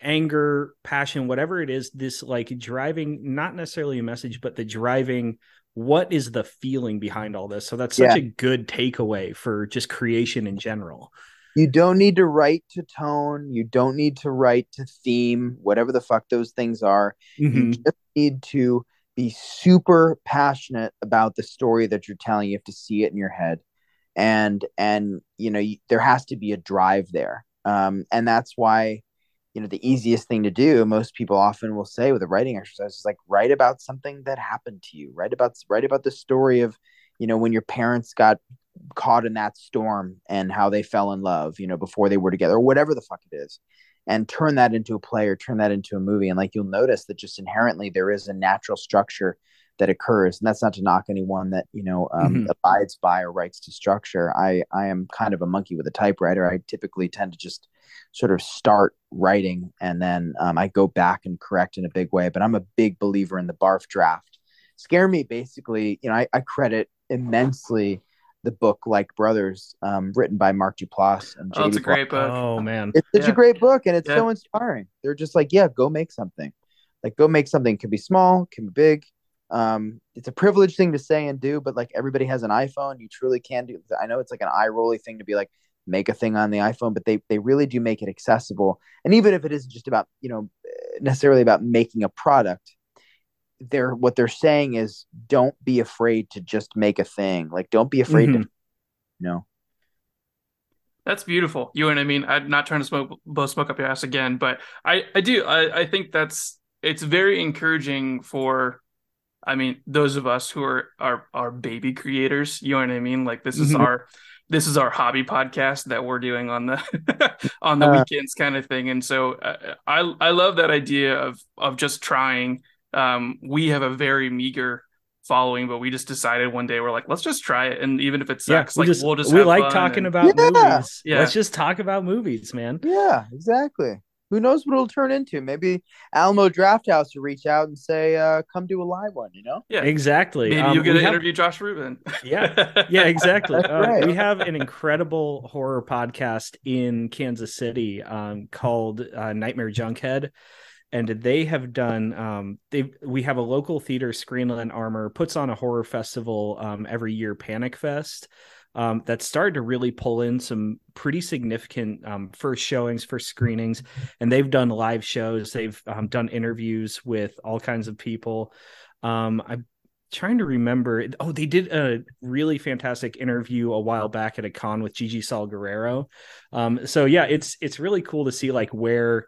anger, passion, whatever it is, this like driving not necessarily a message, but the driving what is the feeling behind all this. So that's such yeah. a good takeaway for just creation in general you don't need to write to tone you don't need to write to theme whatever the fuck those things are mm-hmm. you just need to be super passionate about the story that you're telling you have to see it in your head and and you know there has to be a drive there um, and that's why you know the easiest thing to do most people often will say with a writing exercise is like write about something that happened to you write about write about the story of you know when your parents got caught in that storm and how they fell in love, you know, before they were together, or whatever the fuck it is, and turn that into a play or turn that into a movie. And like you'll notice that just inherently there is a natural structure that occurs, and that's not to knock anyone that you know um, mm-hmm. abides by or writes to structure. I I am kind of a monkey with a typewriter. I typically tend to just sort of start writing and then um, I go back and correct in a big way. But I'm a big believer in the barf draft. Scare me basically, you know, I, I credit immensely the book like brothers um, written by mark duplass and oh, it's a great book oh man it's such Yeah. a great book and it's Yeah. so inspiring they're just like yeah go make something like go make something can be small can be big um it's a privileged thing to say and do but like everybody has an iphone you truly can do i know it's like an eye rolly thing to be like make a thing on the iphone but they they really do make it accessible and even if it isn't just about you know necessarily about making a product they're what they're saying is don't be afraid to just make a thing like don't be afraid to Mhm. you know That's beautiful. You know what I mean? I'm not trying to smoke blow smoke up your ass again, but I I do. I I think that's it's very encouraging for I mean, those of us who are are are baby creators, you know what I mean? Like this is Mhm. our this is our hobby podcast that we're doing on the on the Uh. weekends kind of thing. And so uh, I I love that idea of of just trying. Um we have a very meager following, but we just decided one day we're like, let's just try it and even if it yeah sucks, we like just, we'll just we have like fun talking and- about Yeah. movies Yeah. let's just talk about movies man Yeah, exactly. Who knows what it'll turn into? Maybe Alamo Drafthouse will reach out and say, uh, "Come do a live one." You know? Yeah. exactly Maybe Um, you'll get we to have- interview Josh Ruben. Yeah. yeah exactly uh, right. we have an incredible horror podcast in kansas city um, called uh, nightmare junkhead and they have done um, they we have a local theater screenland armour puts on a horror festival um, every year panic fest um, that started to really pull in some pretty significant um, first showings first screenings. And they've done live shows. They've um, done interviews with all kinds of people. Um, i'm trying to remember. Oh they did a really fantastic interview a while back at a con with gigi Saul Guerrero. um so yeah it's it's really cool to see like where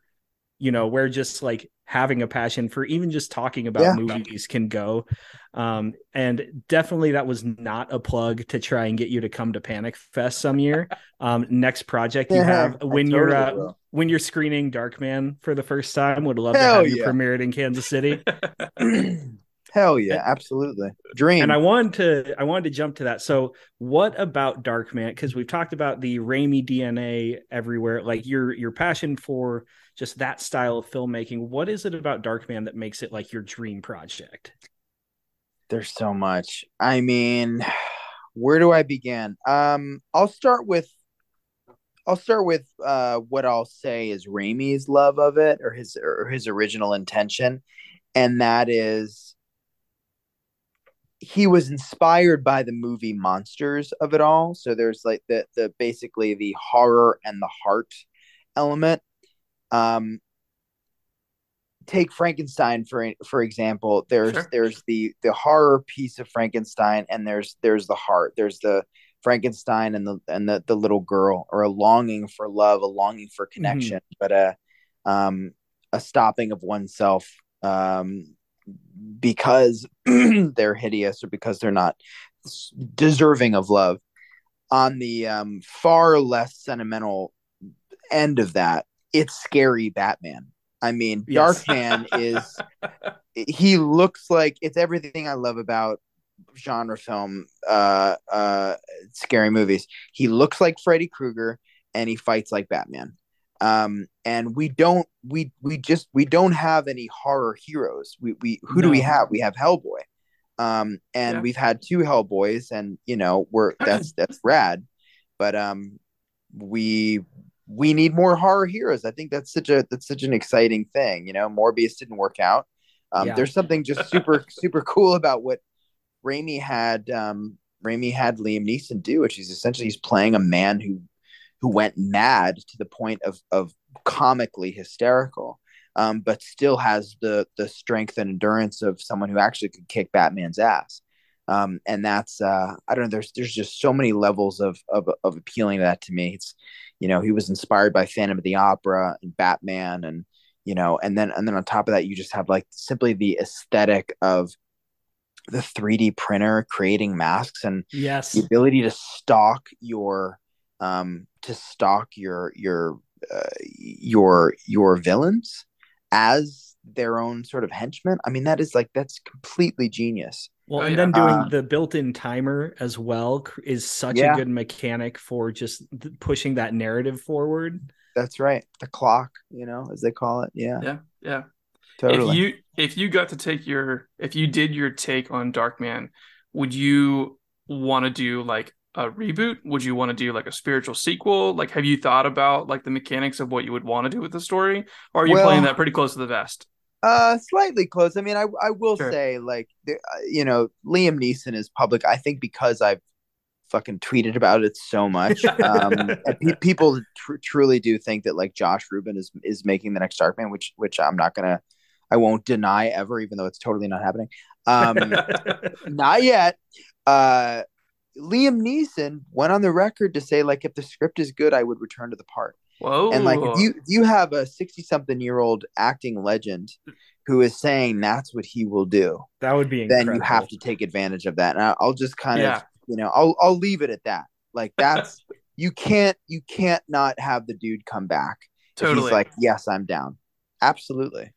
you know where just like having a passion for even just talking about Yeah. movies can go um and definitely that was not a plug to try and get you to come to panic fest some year um next project you Yeah, have when you're uh, when you're screening darkman for the first time would love to Hell have you yeah. premiere it in kansas city Hell yeah, absolutely. Dream. and I wanted to I wanted to jump to that. So, what about Darkman? Because we've talked about the Raimi DNA everywhere, like your your passion for just that style of filmmaking. What is it about Darkman that makes it like your dream project? There's so much. I mean, where do I begin? Um, I'll start with I'll start with uh what I'll say is Raimi's love of it or his or his original intention, and that is he was inspired by the movie monsters of it all. So there's like the the basically the horror and the heart element. Um take Frankenstein for for example. There's Sure. there's the the horror piece of Frankenstein, and there's there's the heart. There's the Frankenstein and the and the the little girl, or a longing for love, a longing for connection, but a um a stopping of oneself um because they're hideous or because they're not deserving of love. On the um far less sentimental end of that, it's scary Batman. I mean, Yes. Darkman is he looks like it's everything I love about genre film uh uh scary movies. He looks like Freddy Krueger and he fights like Batman. Um and we don't we we just we don't have any horror heroes. We we who do we have? We have Hellboy. Um and Yeah. we've had two Hellboys and you know, we're that's that's rad. But um we we need more horror heroes. I think that's such a that's such an exciting thing. You know, Morbius didn't work out. Um, Yeah. There's something just super super cool about what Raimi had. Um, Raimi had Liam Neeson do, which is essentially he's playing a man who who went mad to the point of of comically hysterical, um, but still has the the strength and endurance of someone who actually could kick Batman's ass. Um, and that's uh, I don't know. There's there's just so many levels of of of appealing to that to me. It's you know he was inspired by Phantom of the Opera and Batman, and you know, and then and then on top of that, you just have like simply the aesthetic of the 3D printer creating masks and Yes. the ability to stock your um to stock your your uh, your your villains as their own sort of henchmen. I mean, that is like that's completely genius. Well, Oh, and then doing Uh, the built-in timer as well is such Yeah. a good mechanic for just pushing that narrative forward. That's right. The clock, you know, as they call it. Yeah, Yeah, yeah. totally. If you if you got to take your if you did your take on Darkman, would you want to do like a reboot? Would you want to do like a spiritual sequel? Like, have you thought about like the mechanics of what you would want to do with the story, or are you well, playing that pretty close to the vest? Uh, slightly close. I mean, I I will sure. say like uh, you know Liam Neeson is public. I think because I've fucking tweeted about it so much. Um, pe- people tr- truly do think that like Josh Ruben is is making the next Darkman, which which I'm not gonna, I won't deny ever, even though it's totally not happening. Um, not yet. Uh, Liam Neeson went on the record to say like if the script is good, I would return to the part. Whoa! And like if you if you have a sixty something year old acting legend who is saying that's what he will do, that would be incredible. then you have to take advantage of that. And I'll just kind yeah. of you know I'll I'll leave it at that. Like that's you can't you can't not have the dude come back. Totally. He's like, yes, I'm down. Absolutely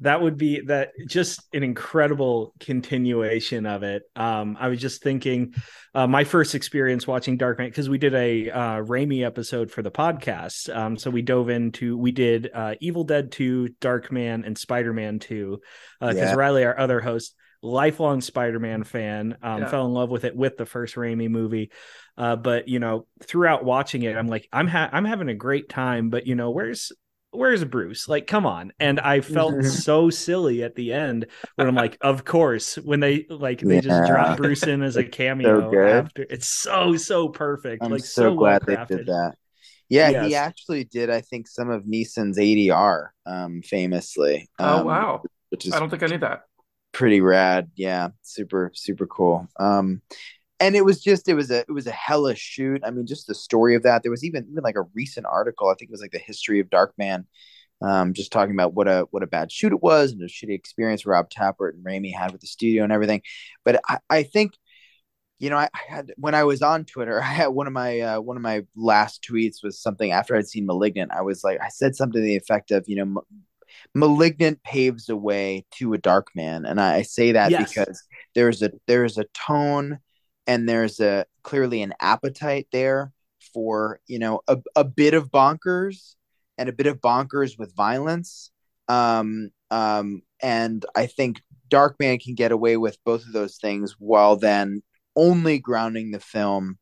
that would be that just an incredible continuation of it um i was just thinking uh, my first experience watching dark knight because we did a uh Raimi episode for the podcast um so we dove into we did uh evil dead 2 darkman and spider-man 2 because uh, yeah. riley our other host lifelong spider-man fan um yeah. fell in love with it with the first Raimi movie uh, but you know, throughout watching it, I'm like, I'm ha- I'm having a great time. But you know, where's where's Bruce? Like, come on. And I felt so silly at the end when I'm like, of course, when they like they yeah. just drop Bruce in as a cameo so after. It's so so perfect. I'm like so, so glad well they did that. Yeah, yes. he actually did. I think some of Neeson's ADR, um, famously. Oh, um, oh wow! Which is I don't think I knew that. Pretty rad. Yeah, super super cool. Um, and it was just it was a it was a hellish shoot. I mean, just the story of that. There was even even like a recent article. I think it was like the history of Darkman, um, just talking about what a what a bad shoot it was and a shitty experience Rob Tapert and Raimi had with the studio and everything. But I, I think, you know, I, I, had when I was on Twitter, I had one of my uh, one of my last tweets was something after I'd seen Malignant. I was like, I said something to the effect of, you know. Malignant paves the way to a Darkman, and I, I say that yes. because there's a there's a tone and there's a clearly an appetite there for you know a, a bit of bonkers and a bit of bonkers with violence. Um um and i think darkman can get away with both of those things while then only grounding the film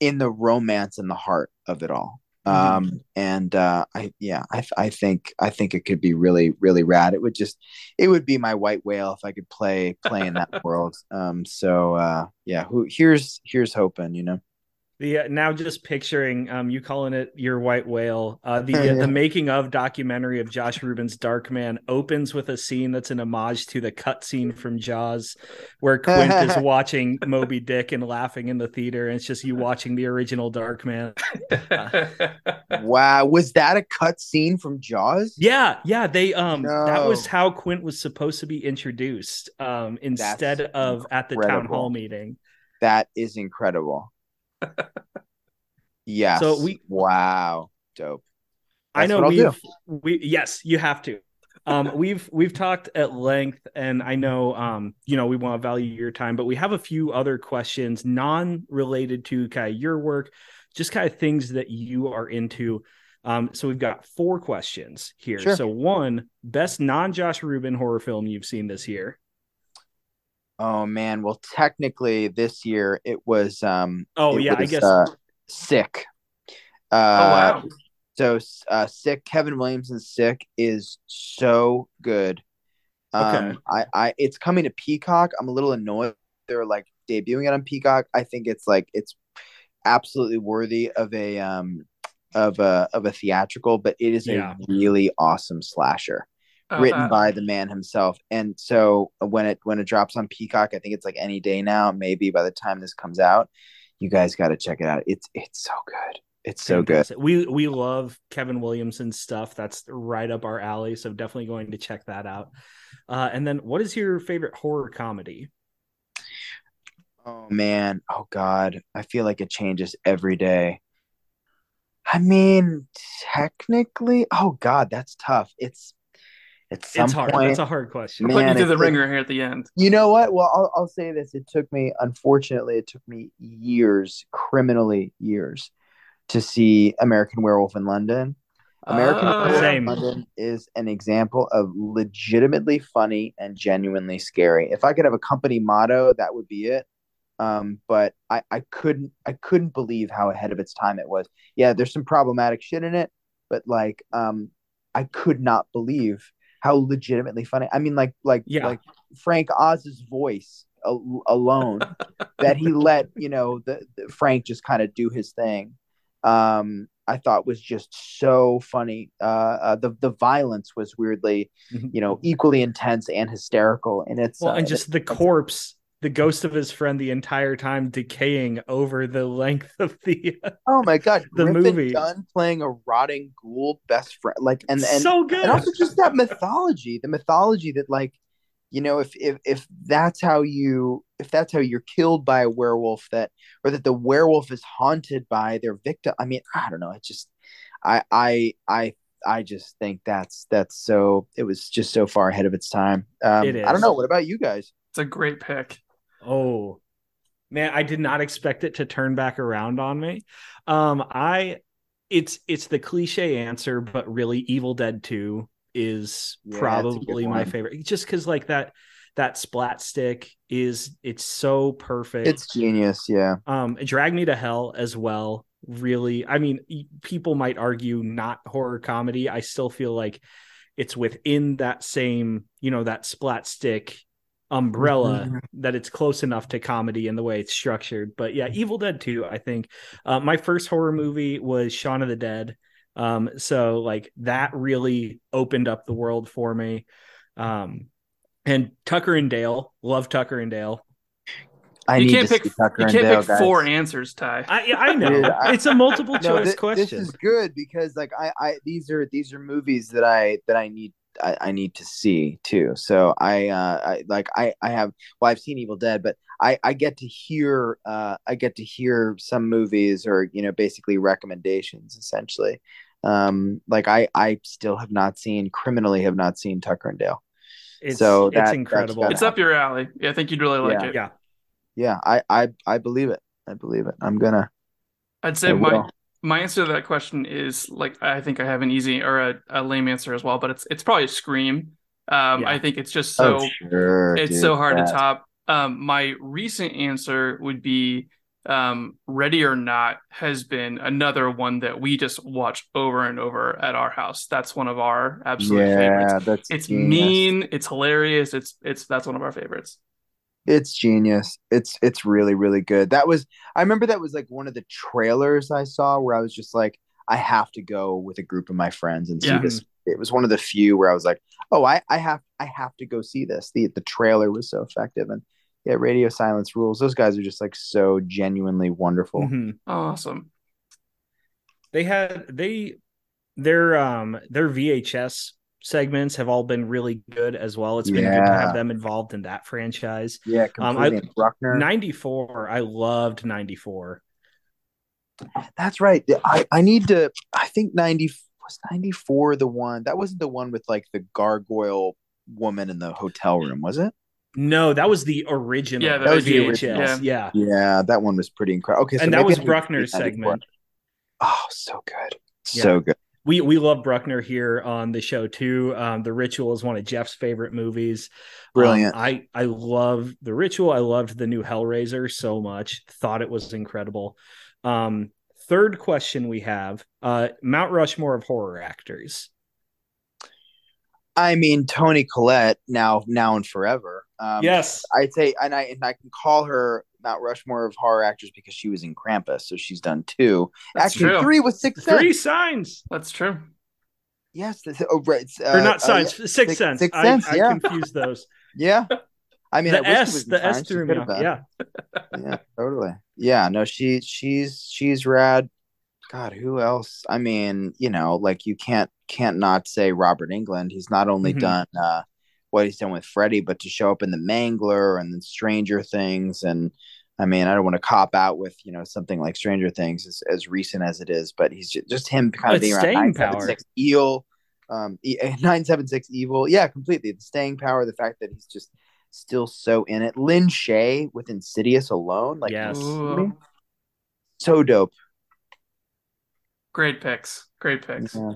in the romance and the heart of it all Mm-hmm. um and uh i yeah i i think i think it could be really really rad. It would just it would be my white whale if i could play play in that world. Um so uh yeah who here's here's hoping you know the uh, now just picturing um you calling it your white whale. Uh, the uh, the making of documentary of Josh Ruben's Darkman opens with a scene that's an homage to the cutscene from Jaws, where Quint is watching Moby Dick and laughing in the theater, and it's just you watching the original Dark Man. wow, was that a cutscene from Jaws? Yeah, yeah. They um no. that was how Quint was supposed to be introduced um instead that's of incredible. at the town hall meeting. That is incredible yes. So we wow, dope. That's I know we've we yes, you have to. Um, we've we've talked at length, and I know um, you know we want to value your time, but we have a few other questions non-related to kind of your work, just kind of things that you are into. Um, so we've got four questions here. Sure. So one, best non-Josh Ruben horror film you've seen this year. Oh man, well technically this year it was um Oh yeah, was, I guess uh, sick. Uh, oh wow. So uh sick Kevin Williamson's sick is so good. Um okay. I I it's coming to Peacock. I'm a little annoyed they're like debuting it on Peacock. I think it's like it's absolutely worthy of a um of a of a theatrical, but it is yeah. a really awesome slasher written by the man himself. And so when it when it drops on Peacock, I think it's like any day now. Maybe by the time this comes out, you guys got to check it out. It's it's so good. It's so Fantastic. good. We we love Kevin Williamson stuff. That's right up our alley. So definitely going to check that out. Uh, and then, what is your favorite horror comedy? Oh man, oh god, I feel like it changes every day. I mean, technically, oh god, that's tough. It's at some it's hard. point. That's a hard question. Man, put you through the ringer here at the end. You know what? Well, I'll, I'll say this. It took me, unfortunately, it took me years, criminally years, to see American Werewolf in London. American uh, Werewolf in London is an example of legitimately funny and genuinely scary. If I could have a company motto, that would be it. Um, but I, I couldn't I couldn't believe how ahead of its time it was. Yeah, there's some problematic shit in it, but like um, I could not believe how legitimately funny. I mean, like like Yeah. like Frank Oz's voice al- alone that he let you know the, the Frank just kind of do his thing. Um, I thought was just so funny. Uh, uh, the the violence was weirdly, you know, equally intense and hysterical. And it's well, uh, and just the corpse, the ghost of his friend, the entire time decaying over the length of the. oh my god, the Griffin movie. Dunne playing a rotting ghoul best friend, like and and so good. and also just that mythology the mythology that like you know if if if that's how you if that's how you're killed by a werewolf that or that the werewolf is haunted by their victim i mean i don't know it just i i i i just think that's that's so it was just so far ahead of its time um It i don't know what about you guys It's a great pick. Oh man, I did not expect it to turn back around on me. Um, I it's it's the cliche answer, but really Evil Dead 2 is Yeah, that's a good probably my favorite. Just because like that that splat stick is it's so perfect. it's genius yeah um Drag Me to Hell as well. Really, I mean, people might argue not horror comedy. I still feel like it's within that same, you know, that splat stick umbrella Mhm. that it's close enough to comedy in the way it's structured. But yeah, Evil Dead 2, I think. Uh, my first horror movie was Shaun of the Dead. Um, so like that really opened up the world for me. Um, and Tucker and Dale, love Tucker and Dale. i you need can't to pick. see tucker You and can't Dale, pick guys. four answers, Ty. I I know Dude, I- it's a multiple no, choice question. This is good because like I, I these are these are movies that I that I need I, I need to see too. So I uh I like I I have well I've seen Evil Dead, but I I get to hear uh I get to hear some movies or you know basically recommendations essentially. Um like I I still have not seen criminally have not seen Tucker and Dale. It's So it's that- that's incredible. gotta It's up your alley. Yeah, I think you'd really like Yeah. it. yeah. Yeah, I I I believe it. I believe it. I'm gonna I'd say my will. My answer to that question is like I think I have an easy or a, a lame answer as well, but it's it's probably a Scream. Um, Yeah. I think it's just so oh sure. it's dude, so hard yeah. to top. Um, my recent answer would be um, Ready or Not has been another one that we just watch over and over at our house. That's one of our absolute favorites. Yeah, that's It's genius. mean, it's hilarious. It's it's that's one of our favorites. It's genius. It's it's really really good. That was I remember that was like one of the trailers I saw where I was just like I have to go with a group of my friends and see Yeah. this. It was one of the few where I was like, "Oh, I I have I have to go see this." The the trailer was so effective and yeah, Radio Silence rules. Those guys are just like so genuinely wonderful. Mhm. Awesome. They had they their um their VHS segments have all been really good as well. It's been good to have them involved in that franchise. Yeah, Um, I- Bruckner. 94, I loved 94. That's right. I, I need to. I think ninety was ninety four the one that wasn't the one with like the gargoyle woman in the hotel room, was it? No, that was the original. Yeah, that was the original. Yeah. Yeah, that one was pretty incredible. Okay, so and that was I Bruckner's segment. Oh, so good, so good. We we love Bruckner here on the show too. Um, the Ritual is one of Jeff's favorite movies. Brilliant. Um, I I love the Ritual. I loved the new Hellraiser so much. Thought it was incredible. Um, third question we have: uh, Mount Rushmore of horror actors. I mean, Toni Collette now, now and forever. Um, yes, I'd say, and I and I can call her Mount Rushmore of horror actors because she was in Krampus, so she's done two. That's Actually, true. three with six. three Sense. signs That's true. Yes, this, oh, right. it's, or uh, not uh, signs. yeah. Six Six- Sense. Sixth I, Sense, I yeah. confused those. yeah. I mean, I the wish she S, the S Signs. She threw me off. Yeah, yeah, totally. Yeah, no, she she's she's rad. God, who else? I mean, you know, like you can't can't not say Robert Englund. He's not only Mhm. done uh what he's done with Freddy, but to show up in the Mangler and then Stranger Things and I mean, I don't want to cop out with you know something like Stranger Things as, as recent as it is, but he's just, just him kind of being around staying power. eel, um, nine seven six evil, yeah, completely. The staying power, the fact that he's just still so in it. Lin Shaye with Insidious alone, like Yes. Ooh, so dope. great picks. Great picks. Yeah.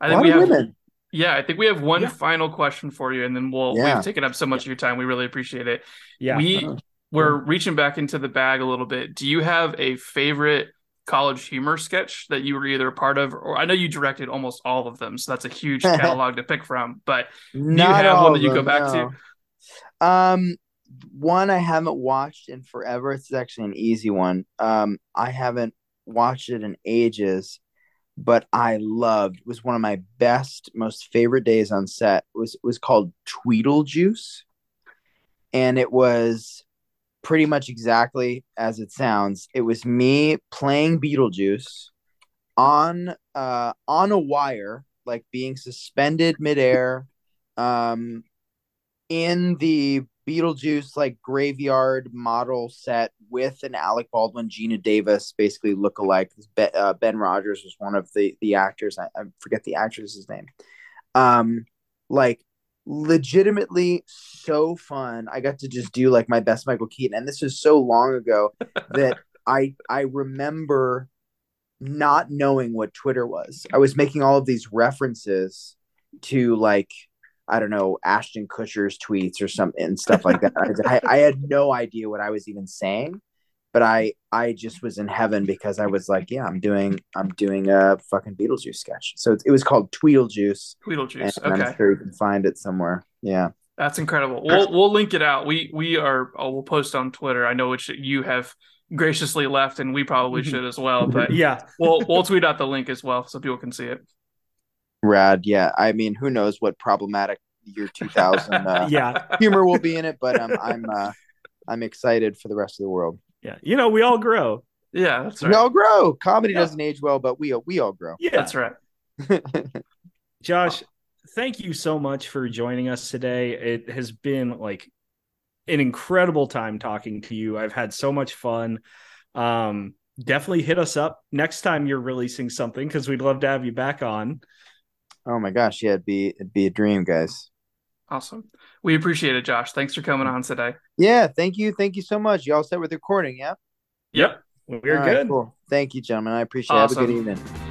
I A think we of have women. Yeah, I think we have one Yeah. final question for you, and then we'll Yeah. we've taken up so much of your time. We really appreciate it. yeah. We Uh-huh. we're reaching back into the bag a little bit. Do you have a favorite college humor sketch that you were either a part of, or I know you directed almost all of them, so that's a huge catalog to pick from. But do you have one that you go back no. to? Um, one I haven't watched in forever. It's actually an easy one. Um, I haven't watched it in ages, but I loved. It was one of my best, most favorite days on set. It was was called Tweedlejuice, and it was pretty much exactly as it sounds. It was me playing Beetlejuice on uh on a wire, like being suspended midair, um, in the Beetlejuice like graveyard model set with an Alec Baldwin, Geena Davis, basically look alike. Ben, uh, ben Rogers was one of the the actors. I, I forget the actress's name. Um, like legitimately so fun. I got to just do like my best Michael Keaton, and this was so long ago that I I remember not knowing what Twitter was. I was making all of these references to like I don't know Ashton Kutcher's tweets or something and stuff like that. I, I had no idea what I was even saying, but I I just was in heaven because I was like, yeah, I'm doing I'm doing a fucking Beetlejuice sketch. So it, it was called Tweedlejuice. Tweedlejuice. And okay. I'm sure you can find it somewhere. Yeah. That's incredible. We'll we'll link it out. We we are oh, we'll post on Twitter. I know which you have graciously left, and we probably should as well. But yeah, we'll we'll tweet out the link as well so people can see it. Rad. Yeah. I mean, who knows what problematic year 2000 uh, yeah humor will be in it, but um, I'm uh, I'm excited for the rest of the world. Yeah, you know, we all grow. Yeah, that's right. We all grow. Comedy yeah. doesn't age well, but we we all grow. Yeah, that's right. Josh, thank you so much for joining us today. It has been like an incredible time talking to you. I've had so much fun. Um, definitely hit us up next time you're releasing something because we'd love to have you back on. Oh my gosh, yeah, it'd be it'd be a dream, guys. Awesome. We appreciate it, Josh. Thanks for coming on today. Yeah, thank you. Thank you so much. You all set with the recording, yeah? Yep. We're all good. Right, cool. Thank you, gentlemen. I appreciate awesome. it. Have a good evening.